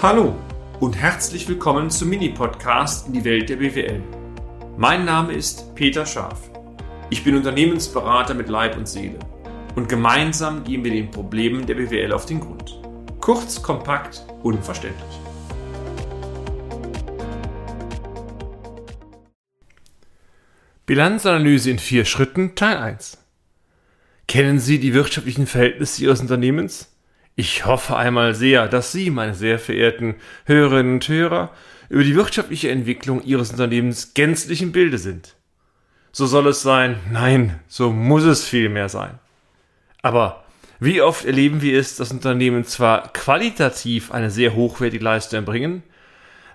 Hallo und herzlich willkommen zum Mini-Podcast in die Welt der BWL. Mein Name ist Peter Scharf. Ich bin Unternehmensberater mit Leib und Seele und gemeinsam gehen wir den Problemen der BWL auf den Grund. Kurz, kompakt, unverständlich. Bilanzanalyse in vier Schritten Teil 1. Kennen Sie die wirtschaftlichen Verhältnisse Ihres Unternehmens? Ich hoffe einmal sehr, dass Sie, meine sehr verehrten Hörerinnen und Hörer, über die wirtschaftliche Entwicklung Ihres Unternehmens gänzlich im Bilde sind. So soll es sein, nein, so muss es vielmehr sein. Aber wie oft erleben wir es, dass Unternehmen zwar qualitativ eine sehr hochwertige Leistung erbringen,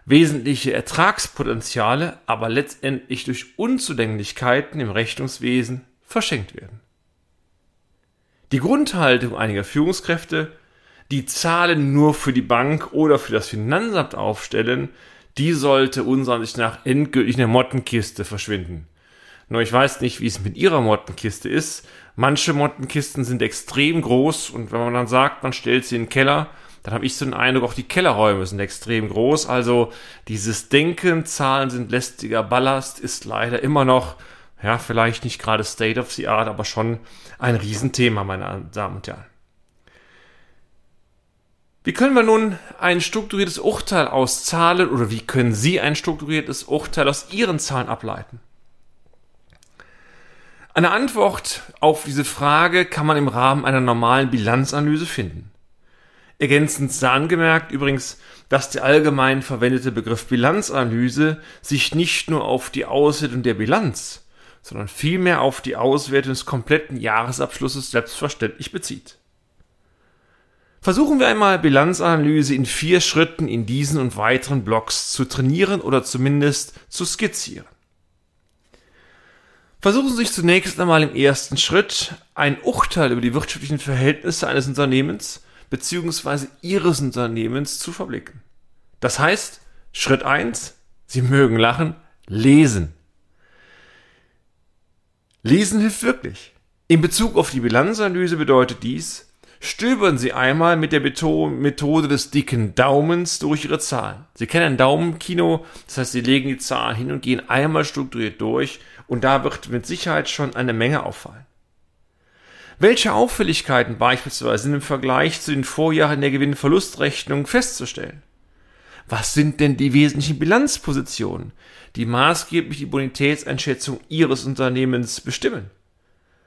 wesentliche Ertragspotenziale aber letztendlich durch Unzulänglichkeiten im Rechnungswesen verschenkt werden. Die Grundhaltung einiger Führungskräfte die Zahlen nur für die Bank oder für das Finanzamt aufstellen, die sollte unserer Ansicht nach endgültig in der Mottenkiste verschwinden. Nur ich weiß nicht, wie es mit ihrer Mottenkiste ist. Manche Mottenkisten sind extrem groß und wenn man dann sagt, man stellt sie in den Keller, dann habe ich so den Eindruck, auch die Kellerräume sind extrem groß. Also dieses Denken, Zahlen sind lästiger Ballast, ist leider immer noch, ja, vielleicht nicht gerade State of the Art, aber schon ein Riesenthema, meine Damen und Herren. Wie können wir nun ein strukturiertes Urteil aus Zahlen oder wie können Sie ein strukturiertes Urteil aus Ihren Zahlen ableiten? Eine Antwort auf diese Frage kann man im Rahmen einer normalen Bilanzanalyse finden. Ergänzend sei angemerkt übrigens, dass der allgemein verwendete Begriff Bilanzanalyse sich nicht nur auf die Auswertung der Bilanz, sondern vielmehr auf die Auswertung des kompletten Jahresabschlusses selbstverständlich bezieht. Versuchen wir einmal Bilanzanalyse in vier Schritten in diesen und weiteren Blocks zu trainieren oder zumindest zu skizzieren. Versuchen Sie sich zunächst einmal im ersten Schritt ein Urteil über die wirtschaftlichen Verhältnisse eines Unternehmens bzw. Ihres Unternehmens zu verblicken. Das heißt, Schritt eins: Sie mögen lachen, lesen. Lesen hilft wirklich. In Bezug auf die Bilanzanalyse bedeutet dies, stöbern Sie einmal mit der Methode des dicken Daumens durch Ihre Zahlen. Sie kennen ein Daumenkino, das heißt, Sie legen die Zahlen hin und gehen einmal strukturiert durch und da wird mit Sicherheit schon eine Menge auffallen. Welche Auffälligkeiten beispielsweise sind im Vergleich zu den Vorjahren der Gewinn-Verlust-Rechnung festzustellen? Was sind denn die wesentlichen Bilanzpositionen, die maßgeblich die Bonitätseinschätzung Ihres Unternehmens bestimmen?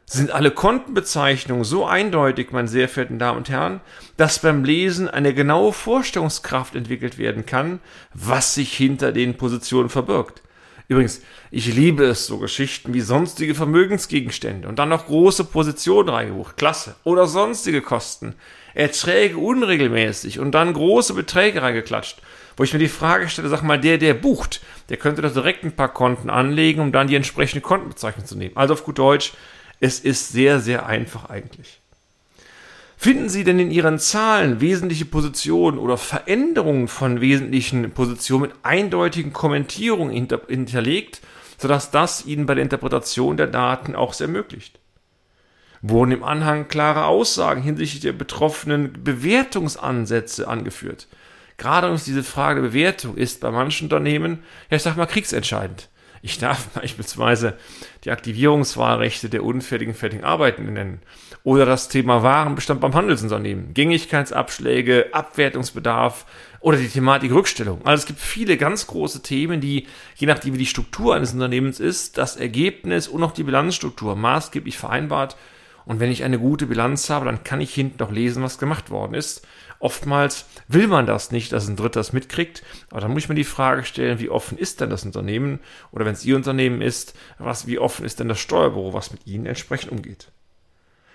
Sind alle Kontenbezeichnungen so eindeutig, meine sehr verehrten Damen und Herren, dass beim Lesen eine genaue Vorstellungskraft entwickelt werden kann, was sich hinter den Positionen verbirgt. Übrigens, ich liebe es, so Geschichten wie sonstige Vermögensgegenstände und dann noch große Positionen reingebucht, Klasse, oder sonstige Kosten, Erträge unregelmäßig und dann große Beträge reingeklatscht, wo ich mir die Frage stelle, sag mal, der, der bucht, der könnte doch direkt ein paar Konten anlegen, um dann die entsprechende Kontenbezeichnung zu nehmen. Also auf gut Deutsch, es ist sehr, sehr einfach eigentlich. Finden Sie denn in Ihren Zahlen wesentliche Positionen oder Veränderungen von wesentlichen Positionen mit eindeutigen Kommentierungen hinterlegt, sodass das Ihnen bei der Interpretation der Daten auch sehr ermöglicht? Wurden im Anhang klare Aussagen hinsichtlich der betroffenen Bewertungsansätze angeführt? Gerade uns diese Frage der Bewertung ist bei manchen Unternehmen, ja ich sag mal, kriegsentscheidend. Ich darf beispielsweise die Aktivierungswahlrechte der unfertigen fertigen Arbeiten nennen oder das Thema Warenbestand beim Handelsunternehmen, Gängigkeitsabschläge, Abwertungsbedarf oder die Thematik Rückstellung. Also es gibt viele ganz große Themen, die, je nachdem wie die Struktur eines Unternehmens ist, das Ergebnis und auch die Bilanzstruktur maßgeblich vereinbart. Und wenn ich eine gute Bilanz habe, dann kann ich hinten noch lesen, was gemacht worden ist. Oftmals will man das nicht, dass ein Dritter das mitkriegt, aber dann muss ich mir die Frage stellen, wie offen ist denn das Unternehmen oder wenn es Ihr Unternehmen ist, was, wie offen ist denn das Steuerbüro, was mit Ihnen entsprechend umgeht.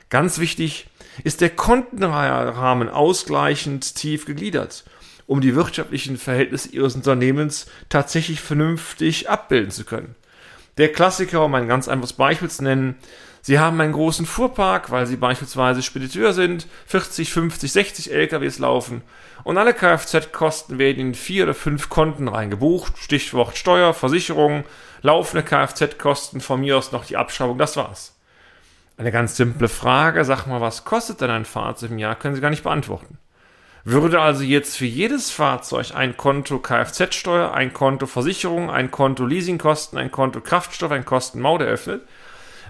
Ganz wichtig ist der Kontenrahmen ausgleichend tief gegliedert, um die wirtschaftlichen Verhältnisse Ihres Unternehmens tatsächlich vernünftig abbilden zu können. Der Klassiker, um ein ganz einfaches Beispiel zu nennen, Sie haben einen großen Fuhrpark, weil Sie beispielsweise Spediteur sind, 40, 50, 60 LKWs laufen und alle Kfz-Kosten werden in vier oder fünf Konten reingebucht. Stichwort Steuer, Versicherung, laufende Kfz-Kosten, von mir aus noch die Abschreibung, das war's. Eine ganz simple Frage, sag mal, was kostet denn ein Fahrzeug im Jahr, können Sie gar nicht beantworten. Würde also jetzt für jedes Fahrzeug ein Konto Kfz-Steuer, ein Konto Versicherung, ein Konto Leasingkosten, ein Konto Kraftstoff, ein Kostenmaut eröffnet,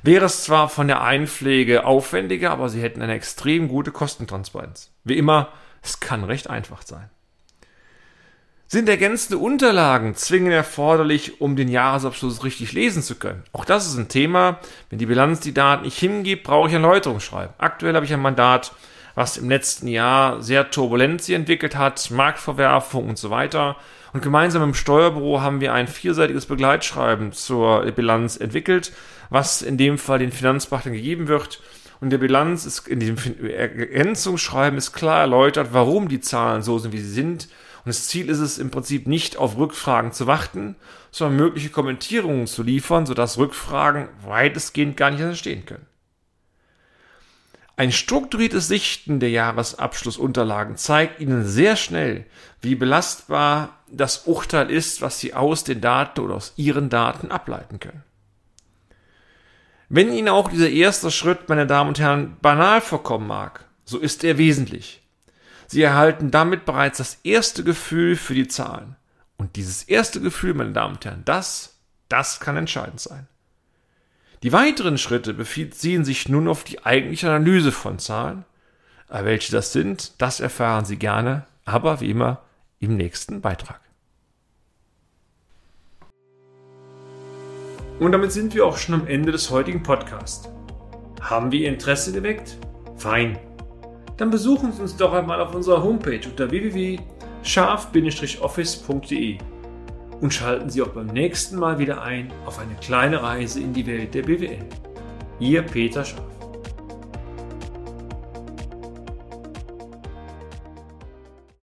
wäre es zwar von der Einpflege aufwendiger, aber sie hätten eine extrem gute Kostentransparenz. Wie immer, es kann recht einfach sein. Sind ergänzende Unterlagen zwingend erforderlich, um den Jahresabschluss richtig lesen zu können? Auch das ist ein Thema. Wenn die Bilanz die Daten nicht hingibt, brauche ich ein Erläuterungsschreiben. Aktuell habe ich ein Mandat, was im letzten Jahr sehr turbulent sich entwickelt hat, Marktverwerfung und so weiter. Und gemeinsam im Steuerbüro haben wir ein vierseitiges Begleitschreiben zur Bilanz entwickelt, was in dem Fall den Finanzberatern gegeben wird. Und der Bilanz ist in diesem Ergänzungsschreiben ist klar erläutert, warum die Zahlen so sind, wie sie sind. Und das Ziel ist es im Prinzip nicht auf Rückfragen zu warten, sondern mögliche Kommentierungen zu liefern, sodass Rückfragen weitestgehend gar nicht entstehen können. Ein strukturiertes Sichten der Jahresabschlussunterlagen zeigt Ihnen sehr schnell, wie belastbar das Urteil ist, was Sie aus den Daten oder aus Ihren Daten ableiten können. Wenn Ihnen auch dieser erste Schritt, meine Damen und Herren, banal vorkommen mag, so ist er wesentlich. Sie erhalten damit bereits das erste Gefühl für die Zahlen. Und dieses erste Gefühl, meine Damen und Herren, das, das kann entscheidend sein. Die weiteren Schritte beziehen sich nun auf die eigentliche Analyse von Zahlen. Aber welche das sind, das erfahren Sie gerne, aber wie immer im nächsten Beitrag. Und damit sind wir auch schon am Ende des heutigen Podcasts. Haben wir Ihr Interesse geweckt? Fein. Dann besuchen Sie uns doch einmal auf unserer Homepage unter www.scharf-office.de und schalten Sie auch beim nächsten Mal wieder ein auf eine kleine Reise in die Welt der BWL. Ihr Peter Schaaf.